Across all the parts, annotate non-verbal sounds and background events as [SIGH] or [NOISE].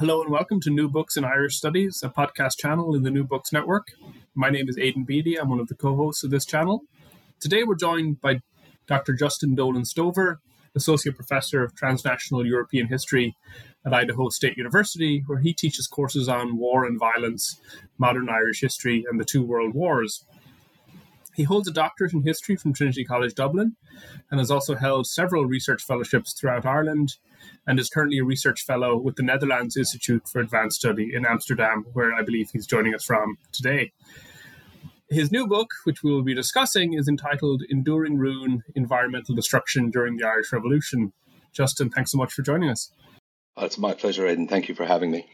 Hello and welcome to New Books in Irish Studies, a podcast channel in the New Books Network. My name is Aidan Beatty. I'm one of the co hosts of this channel. Today we're joined by Dr. Justin Dolan Stover, Associate Professor of Transnational European History at Idaho State University, where he teaches courses on war and violence, modern Irish history, and the two world wars. He holds a doctorate in history from Trinity College Dublin and has also held several research fellowships throughout Ireland and is currently a research fellow with the Netherlands Institute for Advanced Study in Amsterdam, where I believe he's joining us from today. His new book, which we will be discussing, is entitled Enduring Ruin Environmental Destruction During the Irish Revolution. Justin, thanks so much for joining us. It's my pleasure, Aidan. Thank you for having me.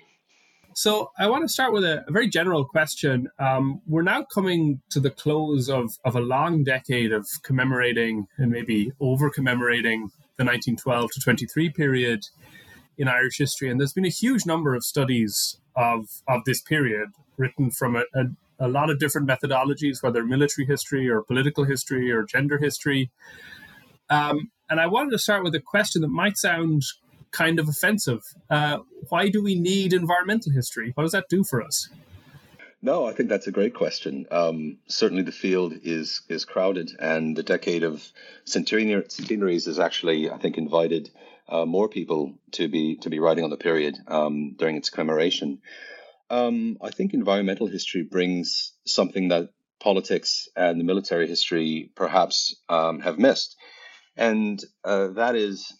So I want to start with a, a very general question. Um, we're now coming to the close of, of a long decade of commemorating and maybe over commemorating the 1912 to 23 period in Irish history. And there's been a huge number of studies of, of this period written from a, a, a lot of different methodologies, whether military history or political history or gender history. Um, and I wanted to start with a question that might sound kind of offensive. Uh, why do we need environmental history? What does that do for us? No, I think that's a great question. Um, certainly, the field is is crowded, and the decade of centenaries has actually, I think, invited uh, more people to be to be writing on the period um, during its commemoration. Um, I think environmental history brings something that politics and the military history perhaps um, have missed, and uh, that is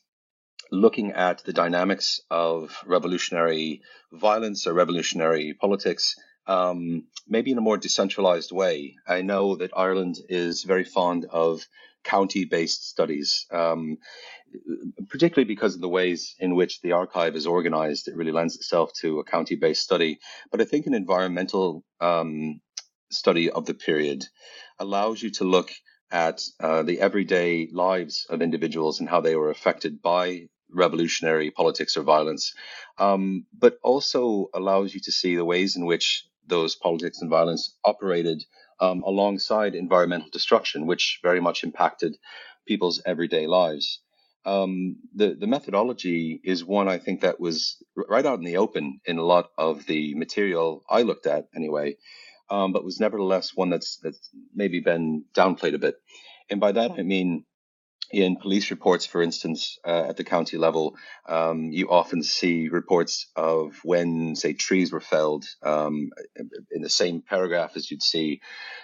looking at the dynamics of revolutionary violence or revolutionary politics, um, maybe in a more decentralized way. I know that Ireland is very fond of county based studies, um, particularly because of the ways in which the archive is organized. It really lends itself to a county based study. But I think an environmental um, study of the period allows you to look at uh, the everyday lives of individuals and how they were affected by revolutionary politics or violence, um, but also allows you to see the ways in which those politics and violence operated um, alongside environmental destruction, which very much impacted people's everyday lives. Um, the the methodology is one I think that was right out in the open in a lot of the material I looked at anyway, um, but was nevertheless one that's that's maybe been downplayed a bit. And by that I mean in police reports, for instance, uh, at the county level, um, you often see reports of when, say, trees were felled um, in the same paragraph as you'd see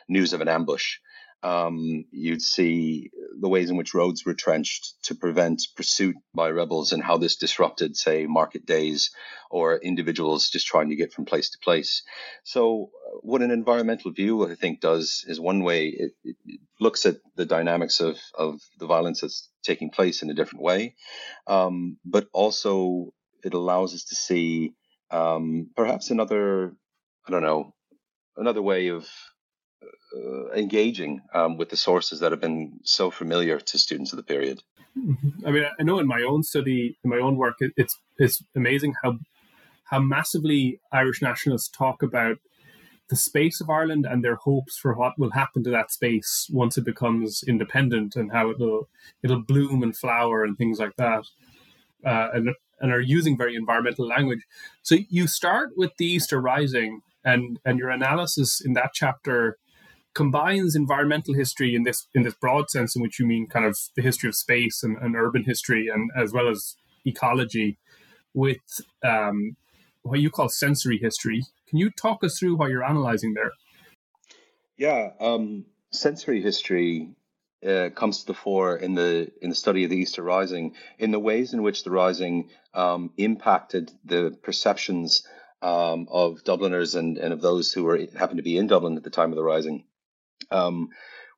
news of an ambush um, you'd see the ways in which roads were trenched to prevent pursuit by rebels and how this disrupted, say, market days or individuals just trying to get from place to place. So, uh, what an environmental view, I think, does is one way it, it looks at the dynamics of, of the violence that's taking place in a different way, um, but also it allows us to see um, perhaps another, I don't know, another way of uh, engaging um, with the sources that have been so familiar to students of the period. Mm-hmm. I mean, I know in my own study, in my own work, it, it's it's amazing how how massively Irish nationalists talk about the space of Ireland and their hopes for what will happen to that space once it becomes independent and how it'll it'll bloom and flower and things like that. Uh, and and are using very environmental language. So you start with the Easter Rising, and and your analysis in that chapter combines environmental history in this in this broad sense in which you mean kind of the history of space and, and urban history and as well as ecology with um, what you call sensory history. Can you talk us through what you're analyzing there? Yeah, um, sensory history uh, comes to the fore in the in the study of the Easter Rising, in the ways in which the Rising um, impacted the perceptions um, of Dubliners and, and of those who were happened to be in Dublin at the time of the Rising. Um,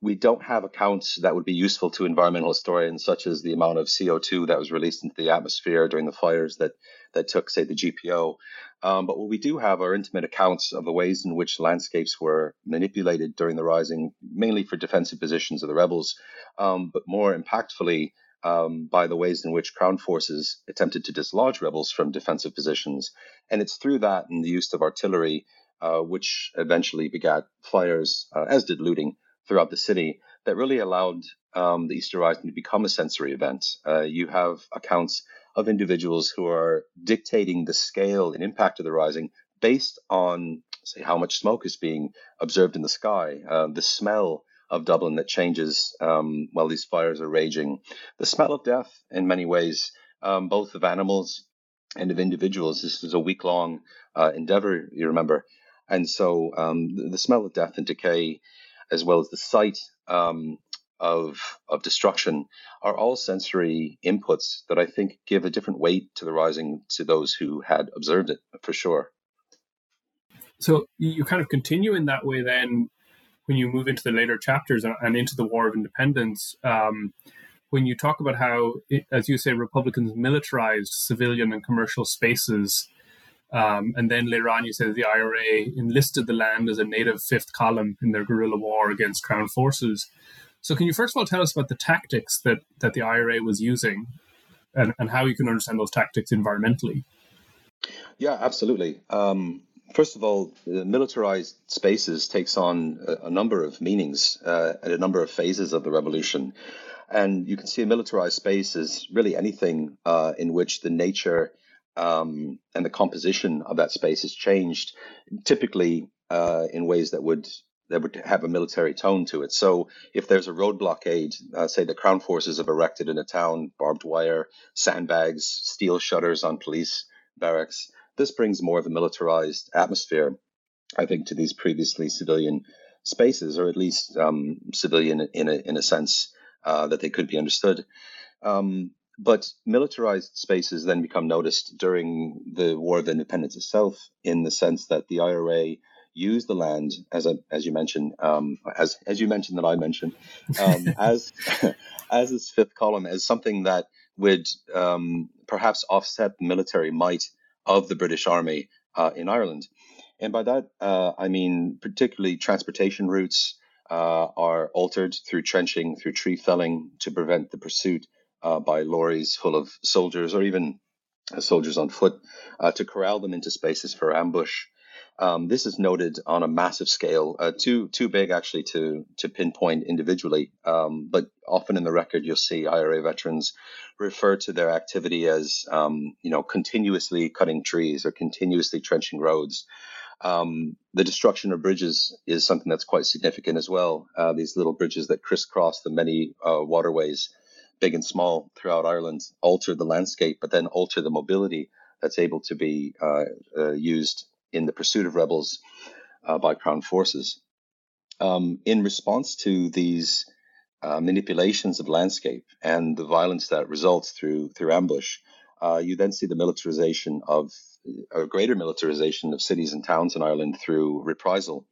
we don't have accounts that would be useful to environmental historians, such as the amount of CO2 that was released into the atmosphere during the fires that that took, say, the GPO. Um, but what we do have are intimate accounts of the ways in which landscapes were manipulated during the rising, mainly for defensive positions of the rebels, um, but more impactfully um, by the ways in which Crown forces attempted to dislodge rebels from defensive positions. And it's through that and the use of artillery uh, which eventually begat fires, uh, as did looting throughout the city, that really allowed um, the Easter Rising to become a sensory event. Uh, you have accounts of individuals who are dictating the scale and impact of the rising based on, say, how much smoke is being observed in the sky, uh, the smell of Dublin that changes um, while these fires are raging, the smell of death in many ways, um, both of animals and of individuals. This is a week long uh, endeavor, you remember. And so um, the, the, smell of death and decay, as well as the sight um, of of destruction, are all sensory inputs that I think give a different weight to the rising to those who had observed it for sure. So you kind of continue in that way then when you move into the later chapters and, into the War of Independence. Um, when you talk about how, as you say, Republicans militarized civilian and commercial spaces um, and then later on, you said the IRA enlisted the land as a native fifth column in their guerrilla war against Crown forces. So, can you first of all tell us about the tactics that, that the IRA was using and, and how you can understand those tactics environmentally? Yeah, absolutely. Um, first of all, militarized spaces takes on a, a number of meanings uh, at a number of phases of the revolution. And you can see a militarized space as really anything uh, in which the nature um, and the composition of that space has changed, typically uh, in ways that would that would have a military tone to it. So if there's a road blockade, uh, say the Crown forces have erected in a town barbed wire, sandbags, steel shutters on police barracks, this brings more of a militarized atmosphere, I think, to these previously civilian spaces, or at least um, civilian in a, in a sense uh, that they could be understood. Um, but militarized spaces then become noticed during the War of Independence itself, in the sense that the IRA used the land, as a, as you mentioned, um, as as you mentioned that I mentioned, um, [LAUGHS] as as this fifth column, as something that would um, perhaps offset the military might of the British Army uh, in Ireland. And by that, uh, I mean particularly transportation routes uh, are altered through trenching, through tree felling to prevent the pursuit uh, by lorries full of soldiers or even uh, soldiers on foot uh, to corral them into spaces for ambush. Um, this is noted on a massive scale, uh, too too big actually to to pinpoint individually. Um, but often in the record, you'll see IRA veterans refer to their activity as um, you know continuously cutting trees or continuously trenching roads. Um, the destruction of bridges is something that's quite significant as well. Uh, these little bridges that crisscross the many uh, waterways big and small throughout Ireland, alter the landscape, but then alter the mobility that's able to be uh, uh, used in the pursuit of rebels uh, by Crown forces. Um, in response to these uh, manipulations of landscape and the violence that results through through ambush, uh, you then see the militarization of a greater militarization of cities and towns in Ireland through reprisal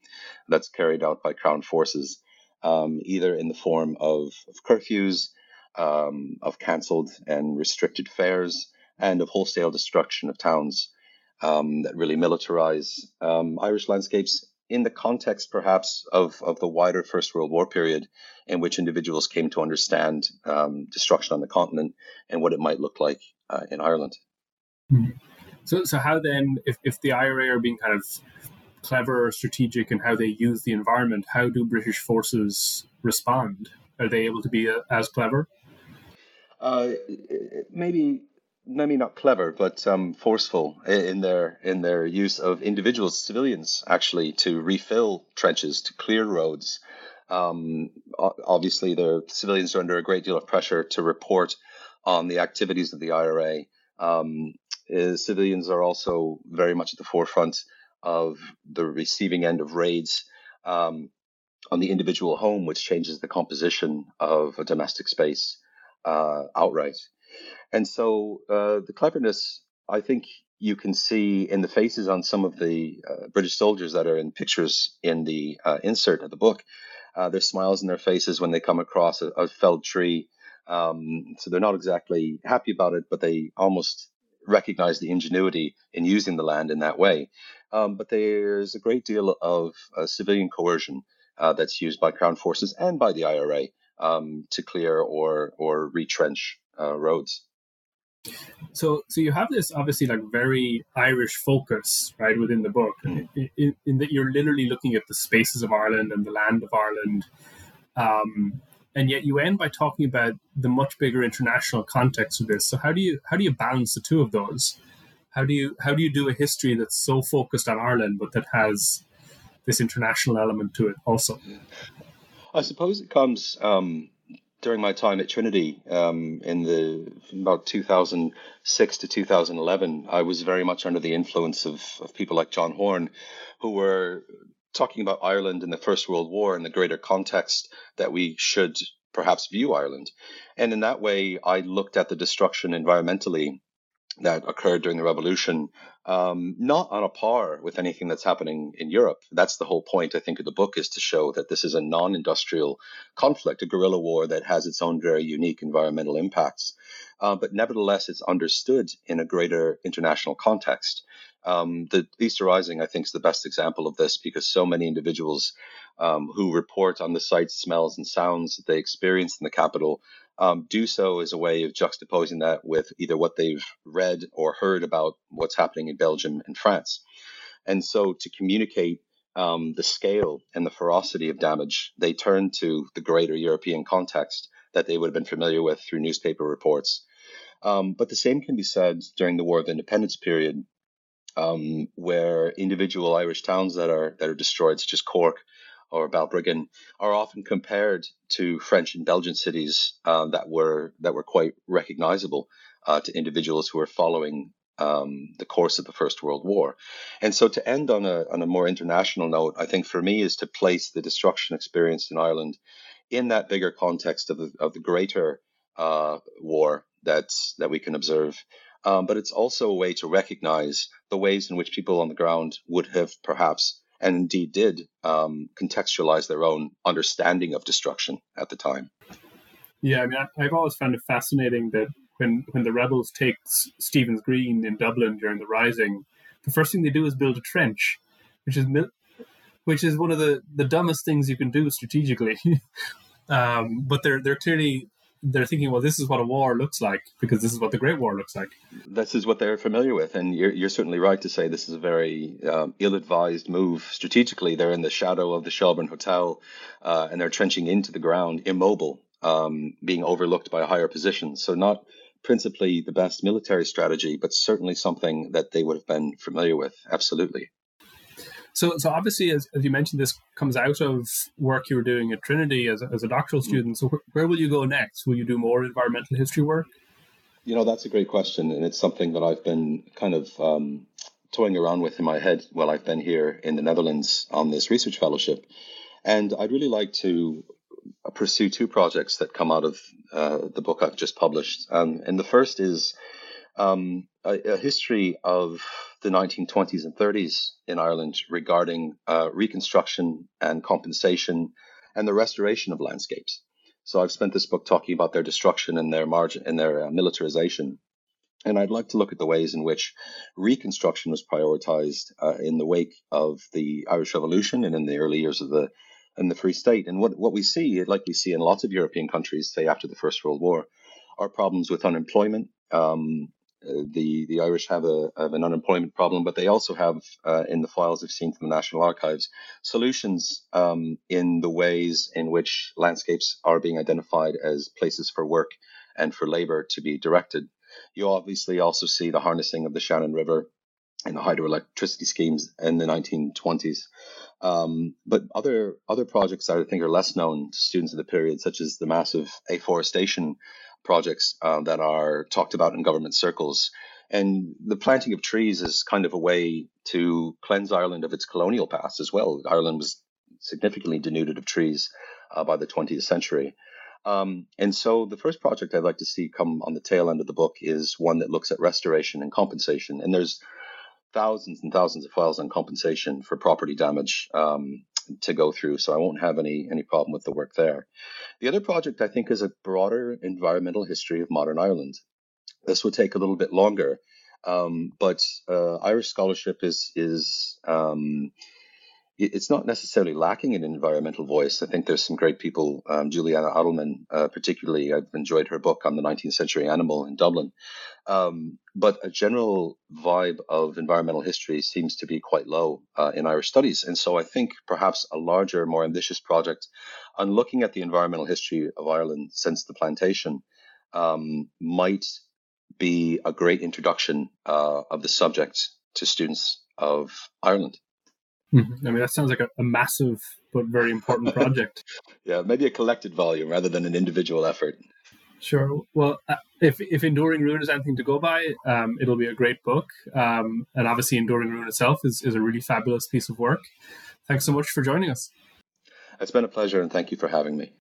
that's carried out by Crown forces, um, either in the form of, of curfews, um, of cancelled and restricted fares, and of wholesale destruction of towns um, that really militarize um, Irish landscapes in the context, perhaps, of, of the wider First World War period, in which individuals came to understand um, destruction on the continent and what it might look like uh, in Ireland. Hmm. So, so how then, if, if the IRA are being kind of clever or strategic in how they use the environment, how do British forces respond? Are they able to be uh, as clever? Uh, maybe maybe not clever, but um, forceful in their in their use of individual civilians actually to refill trenches, to clear roads. Um, obviously, the civilians are under a great deal of pressure to report on the activities of the IRA. Um, is civilians are also very much at the forefront of the receiving end of raids um, on the individual home, which changes the composition of a domestic space uh, outright. And so uh, the cleverness, I think you can see in the faces on some of the uh, British soldiers that are in pictures in the uh, insert of the book. Uh, there's smiles in their faces when they come across a, a felled tree. Um, so they're not exactly happy about it, but they almost recognize the ingenuity in using the land in that way. Um, but there's a great deal of uh, civilian coercion that's used by Crown forces and by the IRA um, to clear or or retrench uh, roads. So, so you have this obviously like very Irish focus, right, within the book, mm. in, in, that you're literally looking at the spaces of Ireland and the land of Ireland, um, and yet you end by talking about the much bigger international context of this. So, how do you how do you balance the two of those? How do you how do you do a history that's so focused on Ireland, but that has this international element to it also? I suppose it comes um, during my time at Trinity um, in the about 2006 to 2011. I was very much under the influence of, of people like John Horne, who were talking about Ireland in the First World War in the greater context that we should perhaps view Ireland. And in that way, I looked at the destruction environmentally that occurred during the revolution, um, not on a par with anything that's happening in Europe. That's the whole point, I think, of the book is to show that this is a non-industrial conflict, a guerrilla war that has its own very unique environmental impacts. Uh, but nevertheless, it's understood in a greater international context. Um, the Easter Rising, I think, is the best example of this because so many individuals um, who report on the sights, smells, and sounds that they experienced in the capital um, do so as a way of juxtaposing that with either what they've read or heard about what's happening in Belgium and France. And so to communicate um, the scale and the ferocity of damage, they turn to the greater European context that they would have been familiar with through newspaper reports. Um, but the same can be said during the War of Independence period, um, where individual Irish towns that are that are destroyed, such as Cork, or Balbriggan are often compared to French and Belgian cities uh, that were that were quite recognizable uh, to individuals who were following um, the course of the First World War. And so to end on a on a more international note, I think for me is to place the destruction experienced in Ireland in that bigger context of the of the greater uh, war that's that we can observe. Um, but it's also a way to recognize the ways in which people on the ground would have perhaps and indeed did um, contextualize their own understanding of destruction at the time. Yeah, I mean, I, have always found it fascinating that when when the rebels take Stephen's Green in Dublin during the Rising, the first thing they do is build a trench, which is which is one of the, the dumbest things you can do strategically. [LAUGHS] um, but they're they're clearly they're thinking, well, this is what a war looks like because this is what the Great War looks like. This is what they're familiar with, and you're you're certainly right to say this is a very um, ill-advised move strategically. They're in the shadow of the Shelbourne Hotel, uh, and they're trenching into the ground, immobile, um, being overlooked by higher position. So not principally the best military strategy, but certainly something that they would have been familiar with. Absolutely. So, so obviously, as, as you mentioned, this comes out of work you were doing at Trinity as a, as a doctoral mm. student. So, wh- where will you go next? Will you do more environmental history work? You know, that's a great question, and it's something that I've been kind of um, toying around with in my head while I've been here in the Netherlands on this research fellowship. And I'd really like to pursue two projects that come out of uh, the book I've just published. Um, and the first is um, a, a, history of the 1920s and 30s in Ireland regarding uh, reconstruction and compensation and the restoration of landscapes. So I've spent this book talking about their destruction and their margin and their uh, militarization. And I'd like to look at the ways in which reconstruction was prioritized uh, in the wake of the Irish Revolution and in the early years of the in the Free State. And what, what we see, like we see in lots of European countries, say after the First World War, are problems with unemployment, um, the the Irish have a have an unemployment problem, but they also have uh, in the files I've seen from the National Archives solutions um, in the ways in which landscapes are being identified as places for work and for labour to be directed. You obviously also see the harnessing of the Shannon River and the hydroelectricity schemes in the 1920s. Um, but other other projects that I think are less known to students of the period, such as the massive afforestation projects uh, that are talked about in government circles. And the planting of trees is kind of a way to cleanse Ireland of its colonial past as well. Ireland was significantly denuded of trees uh, by the 20th century. Um, and so the first project I'd like to see come on the tail end of the book is one that looks at restoration and compensation. And there's thousands and thousands of files on compensation for property damage um, to go through, so I won't have any any problem with the work there. The other project I think is a broader environmental history of modern Ireland. This would take a little bit longer, um, but uh, Irish scholarship is is um, it's not necessarily lacking an environmental voice. I think there's some great people. Um, Juliana Adelman, uh, particularly, I've enjoyed her book on the 19th century animal in Dublin. Um, but a general vibe of environmental history seems to be quite low uh, in Irish studies. And so I think perhaps a larger, more ambitious project on looking at the environmental history of Ireland since the plantation um, might be a great introduction uh, of the subject to students of Ireland. Mm-hmm. I mean, that sounds like a, a massive but very important [LAUGHS] project. yeah, maybe a collected volume rather than an individual effort. Sure. Well, uh, if if Enduring Ruin is anything to go by, um, it'll be a great book. Um, and obviously, Enduring Ruin itself is, is a really fabulous piece of work. Thanks so much for joining us. It's been a pleasure, and thank you for having me.